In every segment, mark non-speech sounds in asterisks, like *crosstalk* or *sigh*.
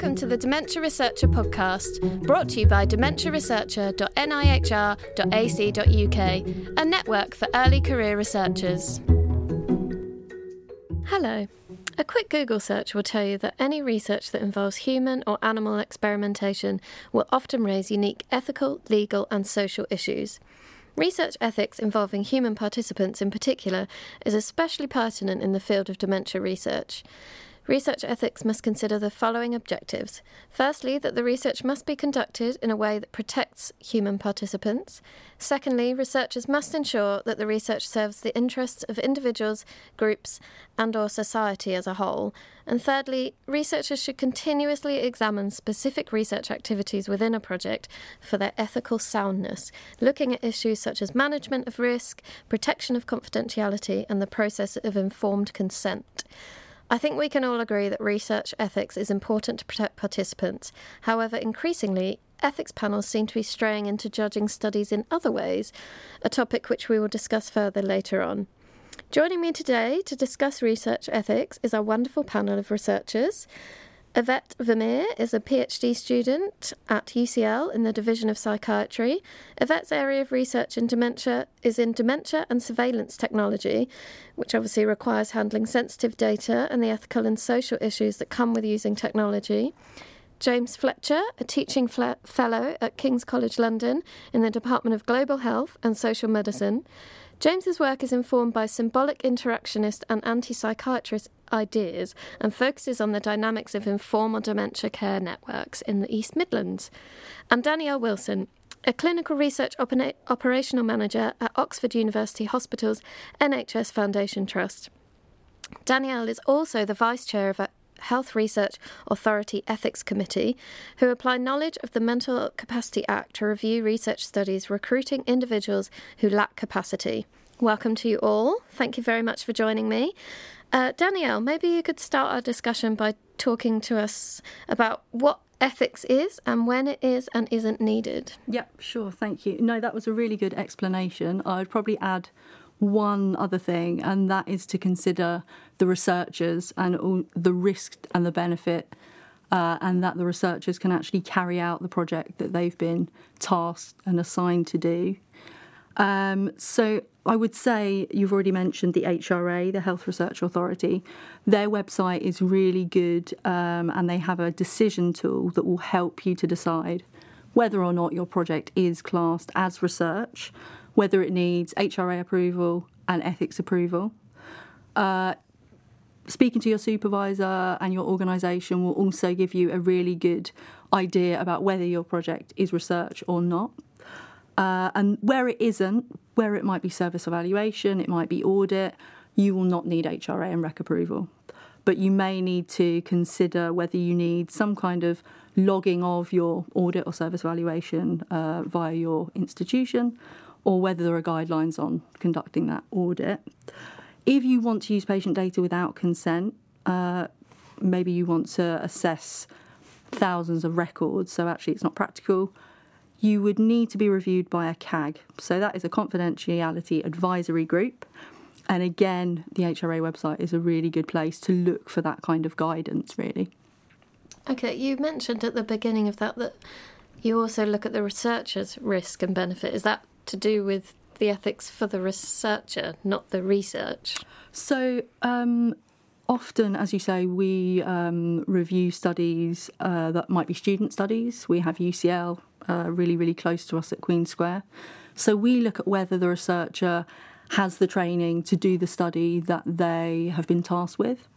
Welcome to the Dementia Researcher podcast, brought to you by dementiaresearcher.nihr.ac.uk, a network for early career researchers. Hello. A quick Google search will tell you that any research that involves human or animal experimentation will often raise unique ethical, legal, and social issues. Research ethics involving human participants in particular is especially pertinent in the field of dementia research. Research ethics must consider the following objectives. Firstly, that the research must be conducted in a way that protects human participants. Secondly, researchers must ensure that the research serves the interests of individuals, groups, and or society as a whole. And thirdly, researchers should continuously examine specific research activities within a project for their ethical soundness, looking at issues such as management of risk, protection of confidentiality, and the process of informed consent. I think we can all agree that research ethics is important to protect participants. However, increasingly, ethics panels seem to be straying into judging studies in other ways, a topic which we will discuss further later on. Joining me today to discuss research ethics is our wonderful panel of researchers. Yvette Vermeer is a PhD student at UCL in the Division of Psychiatry. Yvette's area of research in dementia is in dementia and surveillance technology, which obviously requires handling sensitive data and the ethical and social issues that come with using technology. James Fletcher, a teaching fellow at King's College London in the Department of Global Health and Social Medicine. James's work is informed by symbolic interactionist and anti psychiatrist ideas and focuses on the dynamics of informal dementia care networks in the East Midlands. And Danielle Wilson, a clinical research op- operational manager at Oxford University Hospitals NHS Foundation Trust. Danielle is also the vice chair of Health Research Authority Ethics Committee, who apply knowledge of the Mental Capacity Act to review research studies recruiting individuals who lack capacity. Welcome to you all. Thank you very much for joining me. Uh, Danielle, maybe you could start our discussion by talking to us about what ethics is and when it is and isn't needed. Yep, sure, thank you. No, that was a really good explanation. I'd probably add one other thing, and that is to consider the researchers and the risk and the benefit, uh, and that the researchers can actually carry out the project that they've been tasked and assigned to do. Um, so I would say you've already mentioned the HRA, the Health Research Authority. Their website is really good, um, and they have a decision tool that will help you to decide whether or not your project is classed as research whether it needs HRA approval and ethics approval. Uh, speaking to your supervisor and your organisation will also give you a really good idea about whether your project is research or not. Uh, and where it isn't, where it might be service evaluation, it might be audit, you will not need HRA and REC approval. But you may need to consider whether you need some kind of logging of your audit or service evaluation uh, via your institution, or whether there are guidelines on conducting that audit. If you want to use patient data without consent, uh, maybe you want to assess thousands of records, so actually it's not practical, you would need to be reviewed by a CAG. So that is a confidentiality advisory group. And again, the HRA website is a really good place to look for that kind of guidance, really. Okay, you mentioned at the beginning of that that you also look at the researcher's risk and benefit. Is that to do with the ethics for the researcher, not the research? So, um, often, as you say, we um, review studies uh, that might be student studies. We have UCL uh, really, really close to us at Queen Square. So, we look at whether the researcher has the training to do the study that they have been tasked with.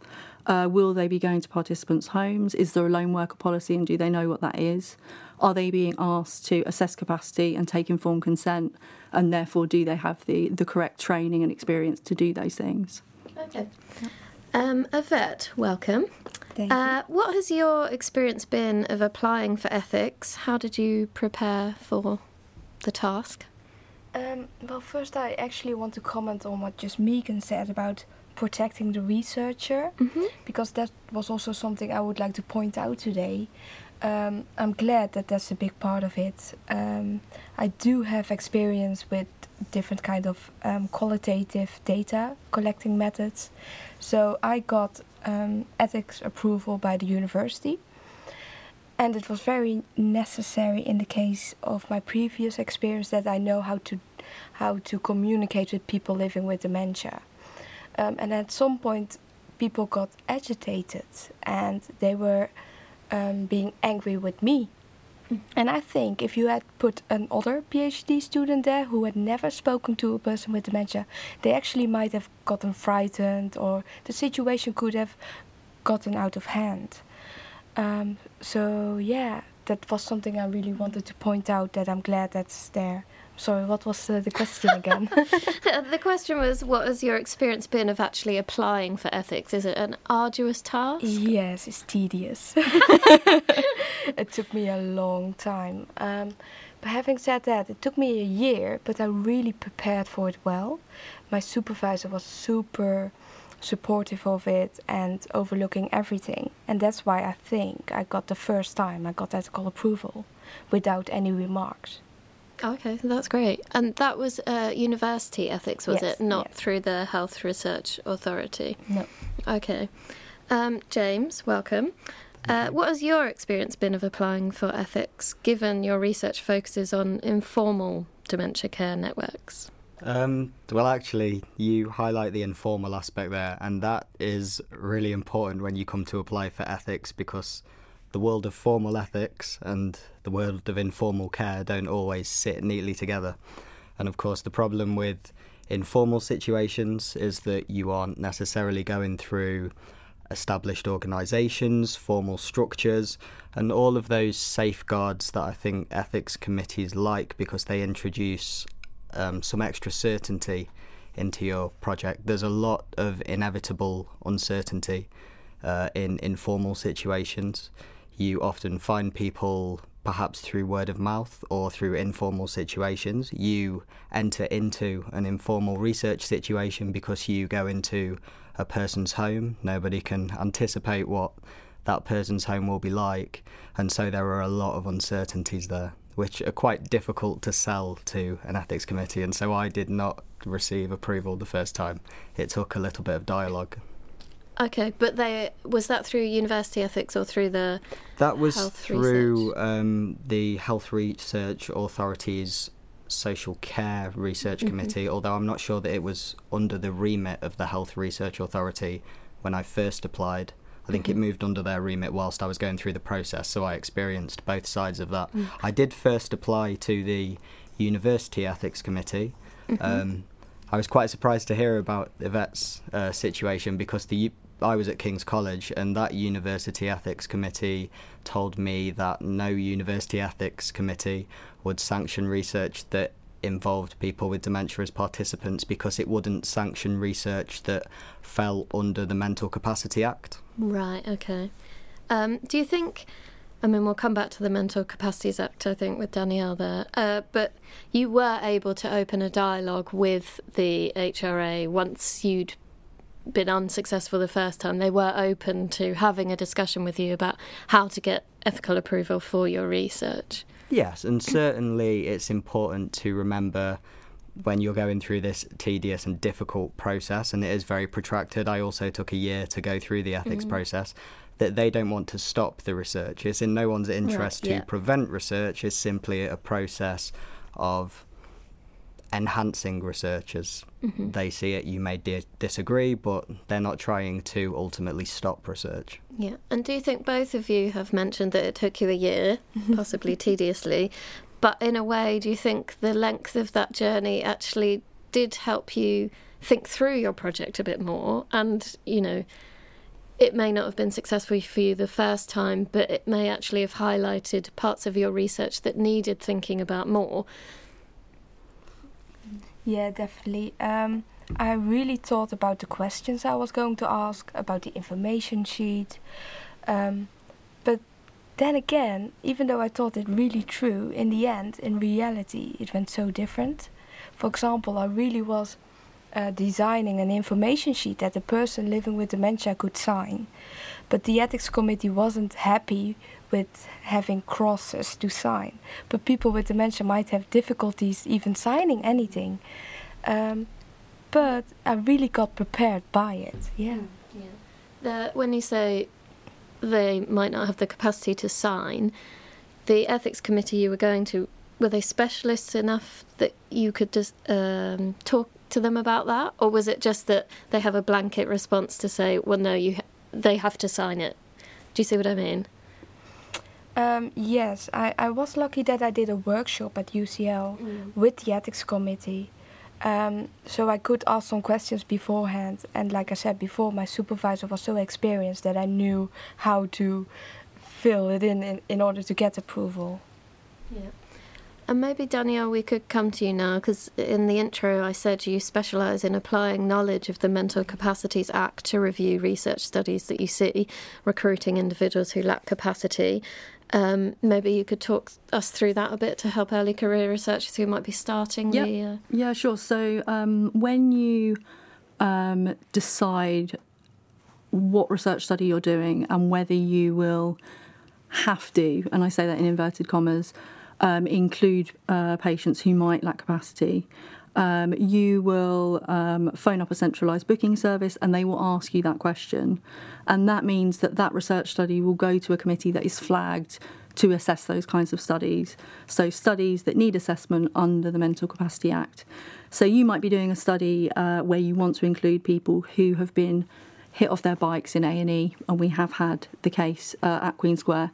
Uh, will they be going to participants' homes? Is there a lone worker policy and do they know what that is? Are they being asked to assess capacity and take informed consent? And therefore, do they have the, the correct training and experience to do those things? Okay. Um, Yvette, welcome. Thank you. Uh, what has your experience been of applying for ethics? How did you prepare for the task? Um, well, first, I actually want to comment on what just Megan said about protecting the researcher, mm-hmm. because that was also something I would like to point out today. Um, I'm glad that that's a big part of it. Um, I do have experience with different kind of um, qualitative data collecting methods, so I got um, ethics approval by the university. and it was very necessary in the case of my previous experience that I know how to how to communicate with people living with dementia. Um, and at some point, people got agitated and they were um, being angry with me. Mm. And I think if you had put another PhD student there who had never spoken to a person with dementia, they actually might have gotten frightened or the situation could have gotten out of hand. Um, so, yeah, that was something I really wanted to point out that I'm glad that's there. Sorry, what was uh, the question again? *laughs* *laughs* the question was what has your experience been of actually applying for ethics? Is it an arduous task? Yes, it's tedious. *laughs* it took me a long time. Um, but having said that, it took me a year, but I really prepared for it well. My supervisor was super supportive of it and overlooking everything. And that's why I think I got the first time I got ethical approval without any remarks. Okay, that's great. And that was uh, university ethics, was yes, it? Not yes. through the Health Research Authority? No. Okay. Um, James, welcome. Uh, what has your experience been of applying for ethics, given your research focuses on informal dementia care networks? Um, well, actually, you highlight the informal aspect there, and that is really important when you come to apply for ethics because the world of formal ethics and the world of informal care don't always sit neatly together. And of course, the problem with informal situations is that you aren't necessarily going through established organisations, formal structures, and all of those safeguards that I think ethics committees like because they introduce um, some extra certainty into your project. There's a lot of inevitable uncertainty uh, in informal situations you often find people perhaps through word of mouth or through informal situations. You enter into an informal research situation because you go into a person's home. Nobody can anticipate what that person's home will be like, and so there are a lot of uncertainties there, which are quite difficult to sell to an ethics committee. And so I did not receive approval the first time. It took a little bit of dialogue. Okay, but they was that through university ethics or through the that was through um, the Health Research Authority's Social Care Research mm-hmm. Committee. Although I'm not sure that it was under the remit of the Health Research Authority when I first applied. I think mm-hmm. it moved under their remit whilst I was going through the process, so I experienced both sides of that. Mm. I did first apply to the University Ethics Committee. Mm-hmm. Um, I was quite surprised to hear about Yvette's uh, situation because the I was at King's College, and that university ethics committee told me that no university ethics committee would sanction research that involved people with dementia as participants because it wouldn't sanction research that fell under the Mental Capacity Act. Right, okay. Um, do you think, I mean, we'll come back to the Mental Capacities Act, I think, with Danielle there, uh, but you were able to open a dialogue with the HRA once you'd been unsuccessful the first time, they were open to having a discussion with you about how to get ethical approval for your research. Yes, and certainly it's important to remember when you're going through this tedious and difficult process, and it is very protracted. I also took a year to go through the ethics mm. process. That they don't want to stop the research. It's in no one's interest right, to yeah. prevent research. It's simply a process of enhancing research as mm-hmm. they see it. You may di- disagree, but they're not trying to ultimately stop research. Yeah. And do you think both of you have mentioned that it took you a year, possibly tediously? But in a way, do you think the length of that journey actually did help you think through your project a bit more? And, you know, it may not have been successful for you the first time, but it may actually have highlighted parts of your research that needed thinking about more. Yeah, definitely. Um, I really thought about the questions I was going to ask, about the information sheet. Um, but then again, even though I thought it really true, in the end, in reality, it went so different. For example, I really was uh, designing an information sheet that a person living with dementia could sign. But the ethics committee wasn't happy with having crosses to sign. But people with dementia might have difficulties even signing anything. Um, but I really got prepared by it. Yeah. yeah. The, when you say they might not have the capacity to sign, the ethics committee you were going to were they specialists enough that you could just um, talk to them about that, or was it just that they have a blanket response to say, well, no, you they have to sign it? Do you see what I mean? Um, yes, I, I was lucky that I did a workshop at UCL Mm. with the ethics committee. Um, so I could ask some questions beforehand. And like I said before, my supervisor was so experienced that I knew how to fill it in in, in order to get approval. Yeah. And maybe, Danielle, we could come to you now because in the intro I said you specialise in applying knowledge of the Mental Capacities Act to review research studies that you see, recruiting individuals who lack capacity. Um, maybe you could talk us through that a bit to help early career researchers who might be starting Yep. the. Uh, Yeah, sure. So um, when you um, decide what research study you're doing and whether you will have to, and I say that in inverted commas, um, include uh, patients who might lack capacity. Um, you will um, phone up a centralised booking service and they will ask you that question. And that means that that research study will go to a committee that is flagged to assess those kinds of studies. So, studies that need assessment under the Mental Capacity Act. So, you might be doing a study uh, where you want to include people who have been hit off their bikes in A&E, and we have had the case uh, at Queen Square.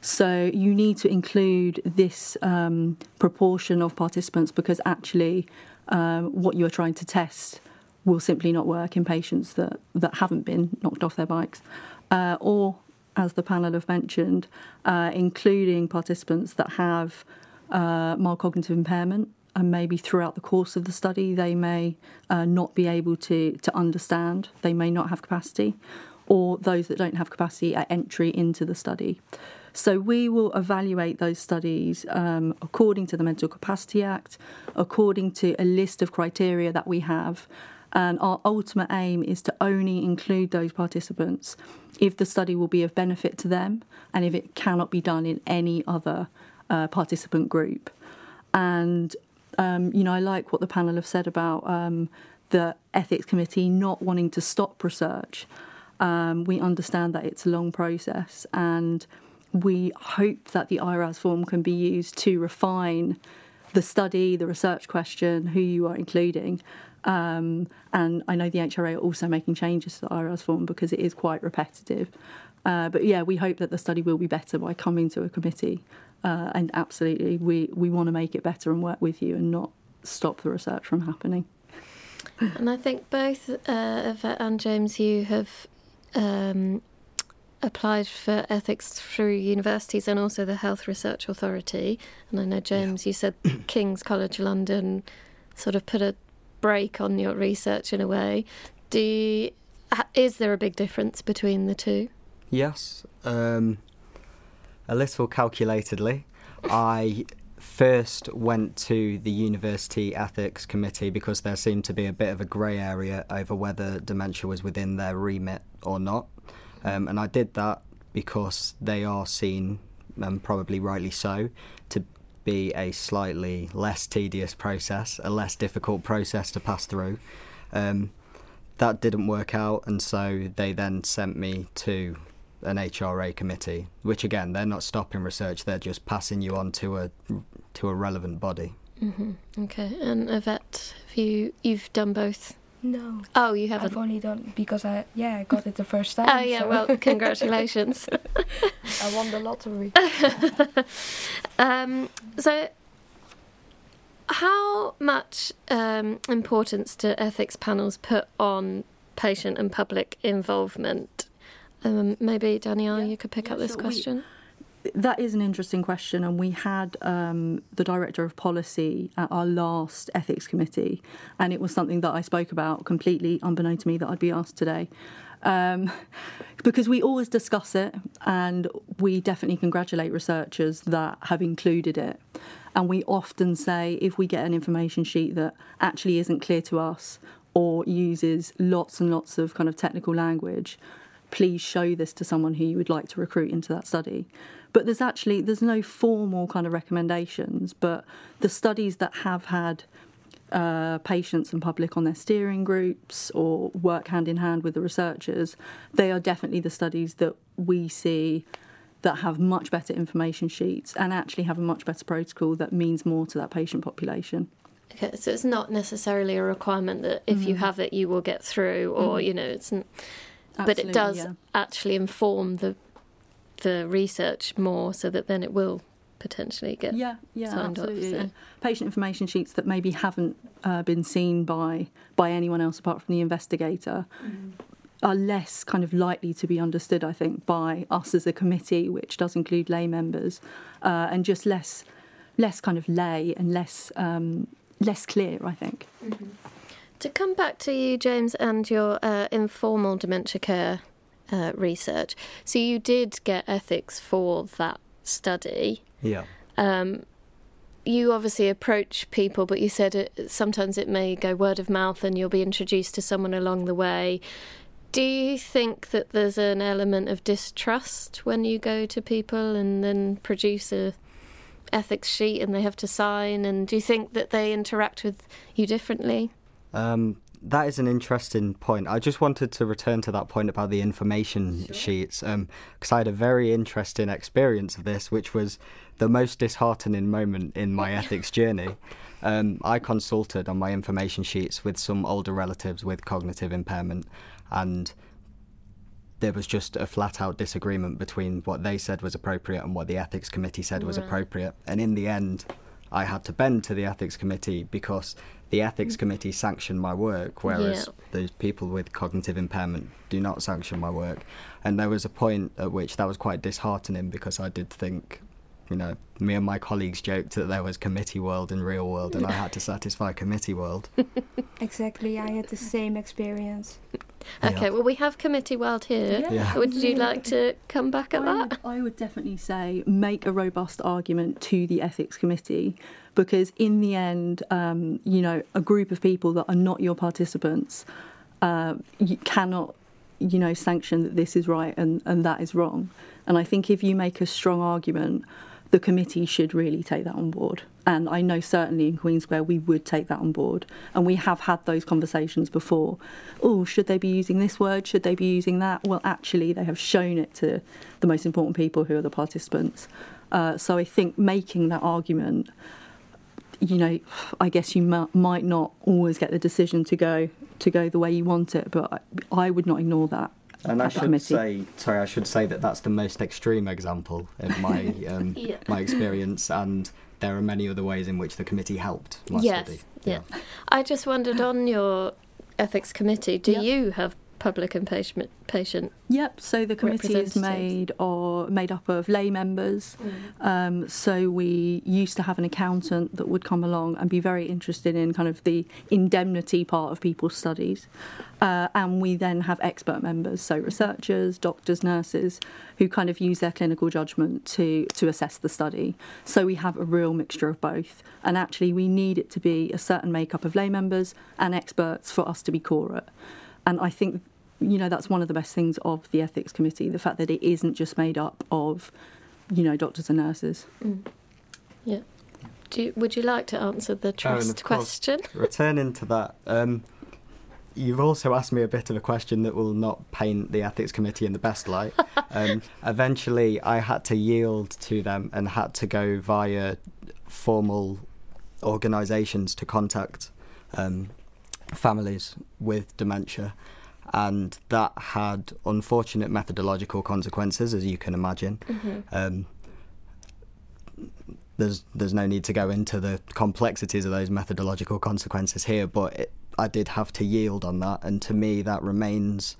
So you need to include this um, proportion of participants because actually, um, what you are trying to test will simply not work in patients that, that haven't been knocked off their bikes, uh, or as the panel have mentioned, uh, including participants that have uh, mild cognitive impairment. And maybe throughout the course of the study, they may uh, not be able to, to understand, they may not have capacity, or those that don't have capacity at entry into the study. So we will evaluate those studies um, according to the Mental Capacity Act, according to a list of criteria that we have. And our ultimate aim is to only include those participants if the study will be of benefit to them and if it cannot be done in any other uh, participant group. And, um, you know, I like what the panel have said about um, the ethics committee not wanting to stop research. Um, we understand that it's a long process and we hope that the IRAS form can be used to refine the study, the research question, who you are including. Um, and I know the HRA are also making changes to the IRAS form because it is quite repetitive. Uh, but yeah, we hope that the study will be better by coming to a committee. Uh, and absolutely, we, we want to make it better and work with you and not stop the research from happening. and I think both uh, Yvette and James, you have um, applied for ethics through universities and also the Health Research Authority. And I know, James, you said *clears throat* King's College London sort of put a break on your research in a way. Do you, is there a big difference between the two? Yes, um, a little calculatedly. I first went to the university ethics committee because there seemed to be a bit of a grey area over whether dementia was within their remit or not. Um, and I did that because they are seen, and probably rightly so, to be a slightly less tedious process, a less difficult process to pass through. Um, that didn't work out, and so they then sent me to an HRA committee, which again they're not stopping research; they're just passing you on to a to a relevant body. hmm Okay, and Yvette, have you you've done both? No, Oh, you haven't. I've only done because I yeah I got it the first *laughs* time. Oh yeah, so well, *laughs* congratulations. I won the lottery. *laughs* um, so, how much um, importance do ethics panels put on patient and public involvement? Um, maybe Danielle, Yeah. you could pick Yeah, up this. We- question. That is an interesting question, and we had um, the director of policy at our last ethics committee, and it was something that I spoke about completely unbeknown to me that I'd be asked today. Um, because we always discuss it, and we definitely congratulate researchers that have included it. And we often say if we get an information sheet that actually isn't clear to us or uses lots and lots of kind of technical language, please show this to someone who you would like to recruit into that study. But there's actually there's no formal kind of recommendations, but the studies that have had uh, patients and public on their steering groups or work hand in hand with the researchers, they are definitely the studies that we see that have much better information sheets and actually have a much better protocol that means more to that patient population. Okay, so it's not necessarily a requirement that if you have it, you will get through, or you know, it's. N- but it does yeah. actually inform the the research more, so that then it will potentially get. Yeah, yeah, signed off, absolutely. so- yeah. Patient information sheets that maybe haven't uh, been seen by by anyone else apart from the investigator are less kind of likely to be understood, I think, by us as a committee, which does include lay members, uh, and just less less kind of lay and less um, less clear, I think. To come back to you, James, and your uh, informal dementia care uh, research. So you did get ethics for that study. Yeah. Um, you obviously approach people, but you said it, sometimes it may go word of mouth and you'll be introduced to someone along the way. Do you think that there's an element of distrust when you go to people and then produce a ethics sheet and they have to sign? And do you think that they interact with you differently? Um, that is an interesting point. I just wanted to return to that point about the information sheets because I had a very interesting experience of this, which was the most disheartening moment in my *laughs* ethics journey. Um, I consulted on my information sheets with some older relatives with cognitive impairment, and there was just a flat out disagreement between what they said was appropriate and what the ethics committee said was appropriate. And in the end, I had to bend to the ethics committee because the ethics mm. committee sanctioned my work, whereas Yeah. those people with cognitive impairment do not sanction my work. And there was a point at which that was quite disheartening because I did think, you know, me and my colleagues joked that there was committee world and real world, and I had to satisfy committee world. *laughs* Exactly, I had the same experience. Yeah. Okay, well, we have Committee World here. Yeah. Would you like to come back at I that? would, I would definitely say make a robust argument to the ethics committee because, in the end, um, you know, a group of people that are not your participants uh, you cannot, you know, sanction that this is right and, and that is wrong. And I think if you make a strong argument, the committee should really take that on board. And I know certainly in Queen Square we would take that on board. And we have had those conversations before. Oh, should they be using this word? Should they be using that? Well, actually, they have shown it to the most important people who are the participants. Uh, so I think making that argument, you know, I guess you mu- might not always get the decision to go to go the way you want it, but I, I would not ignore that. And I should committee. say, sorry, I should say that that's the most extreme example of my *laughs* um, Yeah. my experience, and there are many other ways in which the committee helped my yes. study. Yeah. I just wondered on your ethics committee, do Yep. you have public and patient patient? Yep. So the committee is made or made up of lay members. Um, so we used to have an accountant that would come along and be very interested in kind of the indemnity part of people's studies, uh, and we then have expert members, so researchers, doctors, nurses, who kind of use their clinical judgment to to assess the study. So we have a real mixture of both, and actually we need it to be a certain makeup of lay members and experts for us to be quorate. And I think you know that's one of the best things of the ethics committee the fact that it isn't just made up of you know doctors and nurses Yeah. Do you, would you like to answer the Oh, and trust course. question? *laughs* Returning to that, um, you've also asked me a bit of a question that will not paint the ethics committee in the best light. *laughs* um, eventually, I had to yield to them and had to go via formal organisations to contact um, families with dementia. And that had unfortunate methodological consequences, as you can imagine. Um, there's there's no need to go into the complexities of those methodological consequences here, but it, I did have to yield on that, and to me that remains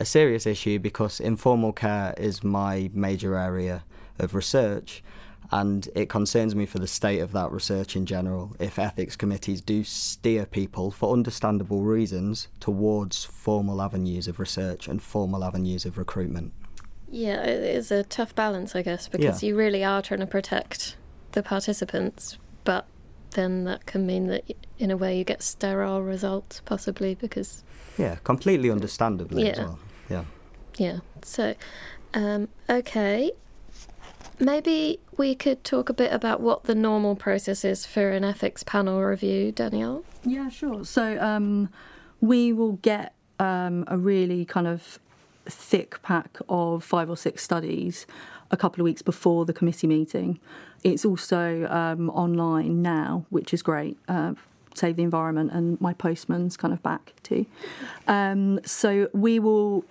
a serious issue because informal care is my major area of research, and it concerns me for the state of that research in general. If ethics committees do steer people for understandable reasons towards formal avenues of research and formal avenues of recruitment. Yeah, it is a tough balance, I guess, because Yeah. you really are trying to protect the participants, but then that can mean that, in a way, you get sterile results, possibly because Yeah, completely understandably as Yeah. well. Yeah. Yeah. So, um, okay. Maybe we could talk a bit about what the normal process is for an ethics panel review, Danielle. Yeah, sure. So um, we will get um, a really kind of thick pack of five or six studies a couple of weeks before the committee meeting. It's also um, online now, which is great. Uh, save the environment and my postman's kind of back too. Um, so we will,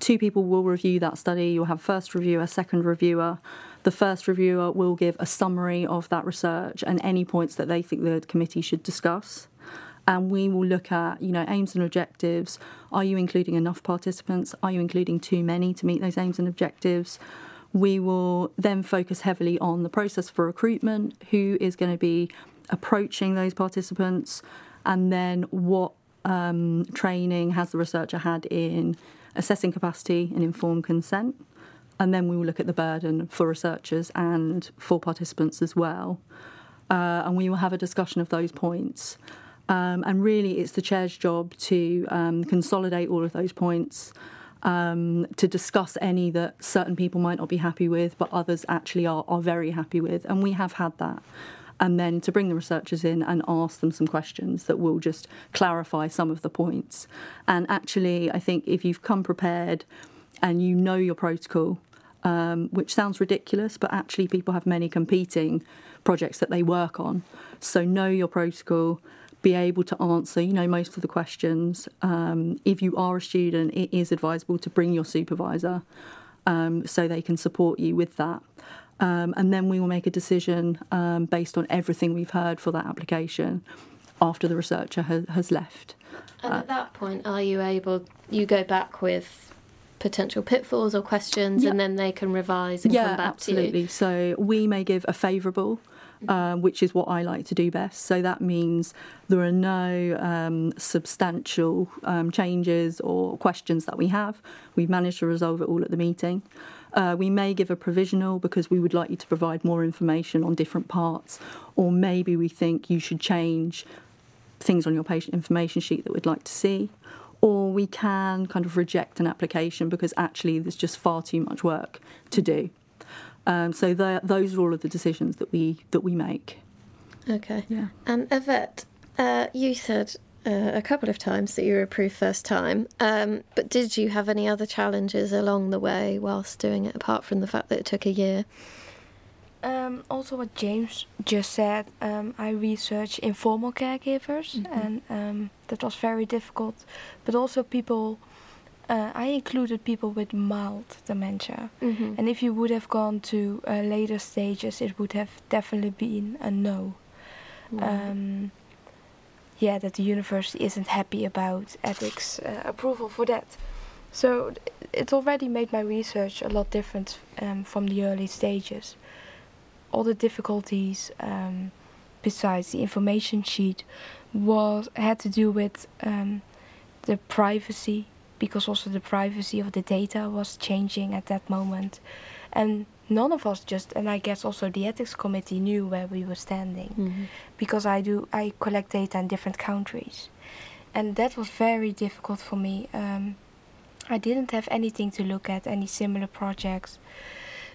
two people will review that study. You'll have first reviewer, second reviewer. The first reviewer will give a summary of that research and any points that they think the committee should discuss. And we will look at, you know, aims and objectives. Are you including enough participants? Are you including too many to meet those aims and objectives? We will then focus heavily on the process for recruitment, who is going to be approaching those participants, and then what um, training has the researcher had in assessing capacity and informed consent. And then we will look at the burden for researchers and for participants as well. Uh, and we will have a discussion of those points. Um, and really, it's the chair's job to um, consolidate all of those points, um, to discuss any that certain people might not be happy with, but others actually are, are very happy with. And we have had that and then to bring the researchers in and ask them some questions that will just clarify some of the points. And actually, I think if you've come prepared and you know your protocol, um, which sounds ridiculous, but actually, people have many competing projects that they work on. So, know your protocol, be able to answer, you know, most of the questions. Um, if you are a student, it is advisable to bring your supervisor um, so they can support you with that. Um, and then we will make a decision um, based on everything we've heard for that application after the researcher has, has left. And uh, at that point, are you able, you go back with potential pitfalls or questions yeah. and then they can revise and yeah, come back absolutely. to you? Absolutely. So we may give a favourable. Um, which is what I like to do best. So that means there are no um, substantial um, changes or questions that we have. We've managed to resolve it all at the meeting. Uh, we may give a provisional because we would like you to provide more information on different parts, or maybe we think you should change things on your patient information sheet that we'd like to see. Or we can kind of reject an application because actually there's just far too much work to do. Um, so those are all of the decisions that we that we make. Okay. Yeah. And Yvette, uh, you said uh, a couple of times that you were approved first time. Um, but did you have any other challenges along the way whilst doing it, apart from the fact that it took a year? Um, also, what James just said, um, I researched informal caregivers, mm-hmm. and um, that was very difficult. But also, people, uh, I included people with mild dementia. Mm-hmm. And if you would have gone to uh, later stages, it would have definitely been a no. Right yeah, that the university isn't happy about ethics uh, approval for that. So it already made my research a lot different um, from the early stages. All the difficulties, um, besides the information sheet, was had to do with um, the privacy, because also the privacy of the data was changing at that moment, and none of us just and i guess also the ethics committee knew where we were standing mm-hmm. because i do i collect data in different countries. And that was very difficult for me. Um, i didn't have anything to look at any similar projects.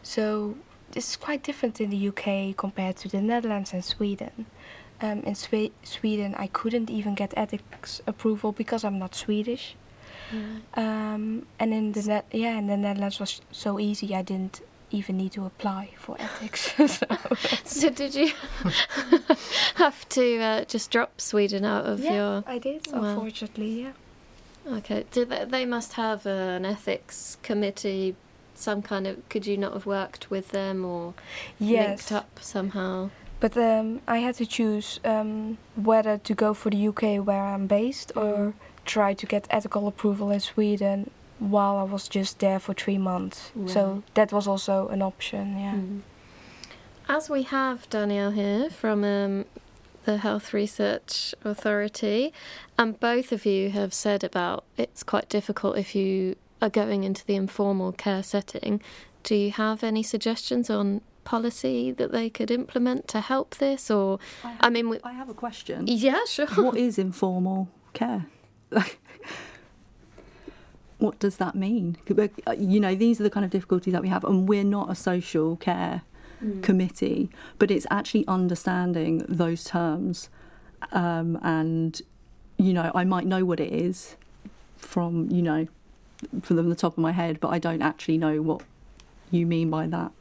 So this is quite different in the uk compared to the netherlands and sweden um, in Swe- sweden i couldn't even get ethics approval because i'm not swedish um, and in the net, yeah, in the Netherlands was so easy. I didn't even need to apply for ethics. *laughs* so. so. did you *laughs* have to uh, just drop Sweden out of yeah, your? I did. Well, unfortunately, yeah. Okay. Did they, they must have an ethics committee? Some kind of. Could you not have worked with them or yes. linked up somehow? But um, I had to choose um, whether to go for the UK where I'm based or mm. try to get ethical approval in Sweden while I was just there for three months. Right. So that was also an option, yeah. Mm. As we have Danielle here from um, the Health Research Authority, and both of you have said about it's quite difficult if you are going into the informal care setting. Do you have any suggestions on policy that they could implement to help this? Or, I, have, I mean, we, I have a question. Yeah, sure. What is informal care? *laughs* what does that mean? Uh, you know, these are the kind of difficulties that we have, and we're not a social care mm. committee, but it's actually understanding those terms. Um, and, you know, I might know what it is from, you know, from the top of my head, but I don't actually know what you mean by that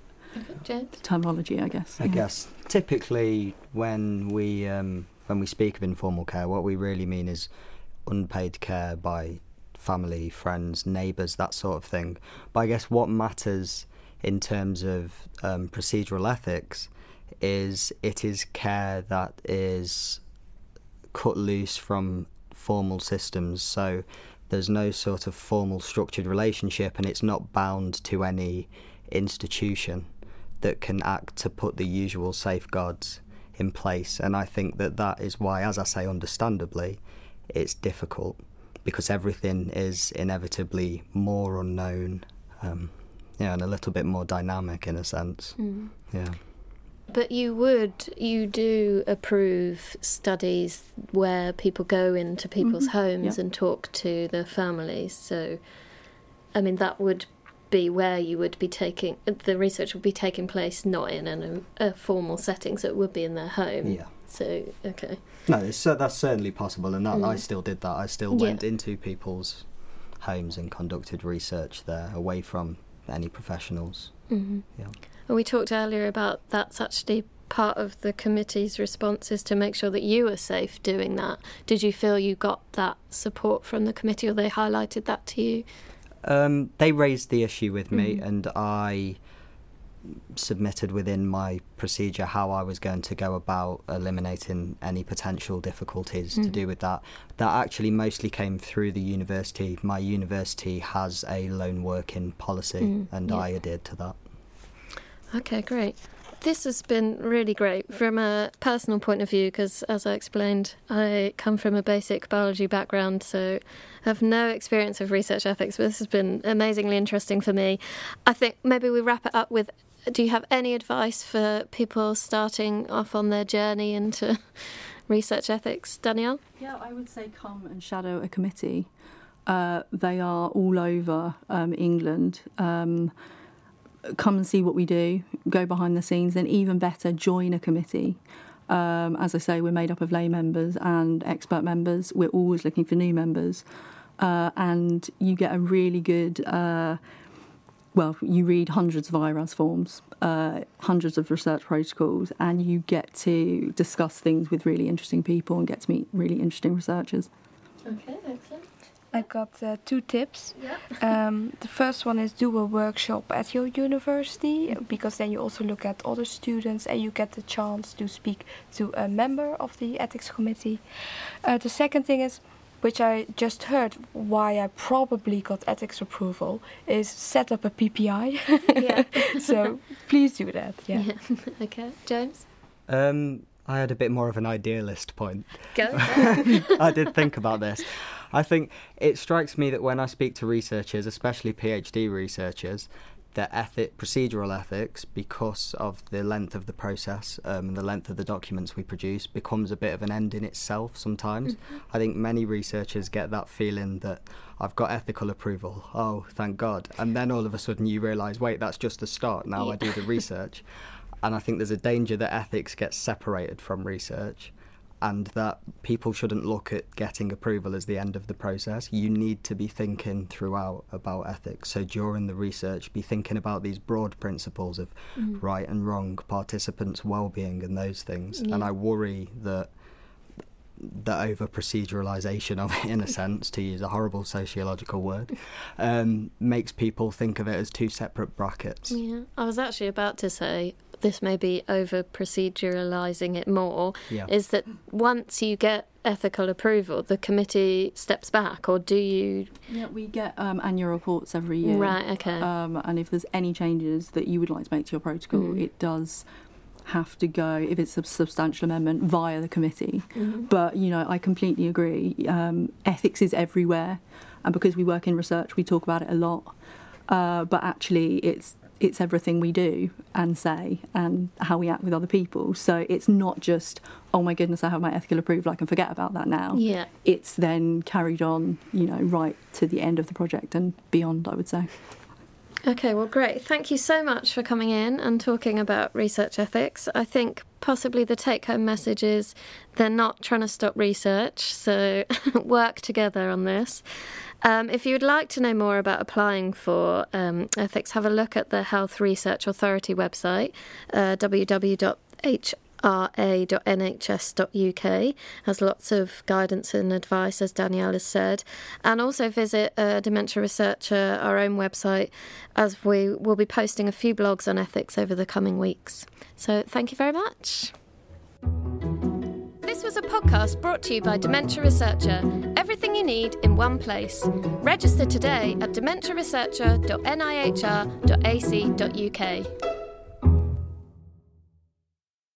James? terminology. I guess. I guess typically when we um, when we speak of informal care, what we really mean is unpaid care by family, friends, neighbours, that sort of thing. But I guess what matters in terms of um, procedural ethics is it is care that is cut loose from formal systems. So there's no sort of formal structured relationship and it's not bound to any institution that can act to put the usual safeguards in place. And I think that that is why, as I say, understandably, it's difficult because everything is inevitably more unknown, um, yeah, and a little bit more dynamic in a sense. Mm. Yeah. But you would, you do approve studies where people go into people's Mhm, homes yeah. and talk to their families. So, I mean, that would be where you would be taking the research would be taking place, not in an, a formal setting. So it would be in their home. Yeah. So okay. No, it's, uh, that's certainly possible, and that, I Mm. still did that. I still Yeah. went into people's homes and conducted research there, away from any professionals. hmm Yeah. And we talked earlier about that's actually part of the committee's response is to make sure that you are safe doing that. Did you feel you got that support from the committee, or they highlighted that to you? Um, they raised the issue with me, Mhm. and I submitted within my procedure how I was going to go about eliminating any potential difficulties to Mhm. do with that. That actually mostly came through the university. My university has a lone working policy, Mm, and yeah. I adhered to that. Okay, great. This has been really great from a personal point of view because, as I explained, I come from a basic biology background, so have no experience of research ethics, but this has been amazingly interesting for me. I think maybe we wrap it up with do you have any advice for people starting off on their journey into *laughs* research ethics, Danielle? Yeah, I would say come and shadow a committee. Uh, they are all over um, England. Um, come and see what we do, go behind the scenes, and even better, join a committee. Um, as I say, we're made up of lay members and expert members. We're always looking for new members. Uh, and you get a really good, uh, well, you read hundreds of IRAS forms, uh, hundreds of research protocols, and you get to discuss things with really interesting people and get to meet really interesting researchers. Okay, excellent. I got uh, two tips. Yeah. *laughs* Um, the first one is do a workshop at your university because then you also look at other students and you get the chance to speak to a member of the ethics committee. Uh, the second thing is, which I just heard, why I probably got ethics approval, is set up a PPI. Yeah. *laughs* so please do that. Yeah. *laughs* okay, James? Um, I had a bit more of an idealist point. Go. I did think about this. I think it strikes me that when I speak to researchers, especially PhD researchers, that ethic, procedural ethics, because of the length of the process um, and the length of the documents we produce, becomes a bit of an end in itself sometimes. I think many researchers get that feeling that I've got ethical approval. Oh, thank God. And then all of a sudden you realise, wait, that's just the start. Now I do the *laughs* research. And I think there's a danger that ethics gets separated from research and that people shouldn't look at getting approval as the end of the process. You need to be thinking throughout about ethics. So during the research, be thinking about these broad principles of Mm. right and wrong, participants' well-being, and those things. And I worry that the over proceduralization of it, in a *laughs* sense, to use a horrible sociological word, um, makes people think of it as two separate brackets. Yeah, I was actually about to say this may be over proceduralising it more. Yeah. Is that once you get ethical approval, the committee steps back, or do you? Yeah, we get um, annual reports every year. Right. Okay. Um, and if there's any changes that you would like to make to your protocol, Mm. it does have to go, if it's a substantial amendment, via the committee. Mhm. But, you know, I completely agree. Um, ethics is everywhere. And because we work in research, we talk about it a lot. Uh, but actually, it's it's everything we do and say and how we act with other people. So it's not just, oh my goodness, I have my ethical approval, I can forget about that now. Yeah. It's then carried on, you know, right to the end of the project and beyond, I would say. Okay, well, great. Thank you so much for coming in and talking about research ethics. I think possibly the take home message is they're not trying to stop research, so *laughs* work together on this. Um, if you would like to know more about applying for um, ethics, have a look at the Health Research Authority website, uh, www.h has lots of guidance and advice, as Danielle has said, and also visit uh, Dementia Researcher, our own website, as we will be posting a few blogs on ethics over the coming weeks. So, thank you very much. This was a podcast brought to you by Dementia Researcher. Everything you need in one place. Register today at dementiaresearcher.nihr.ac.uk.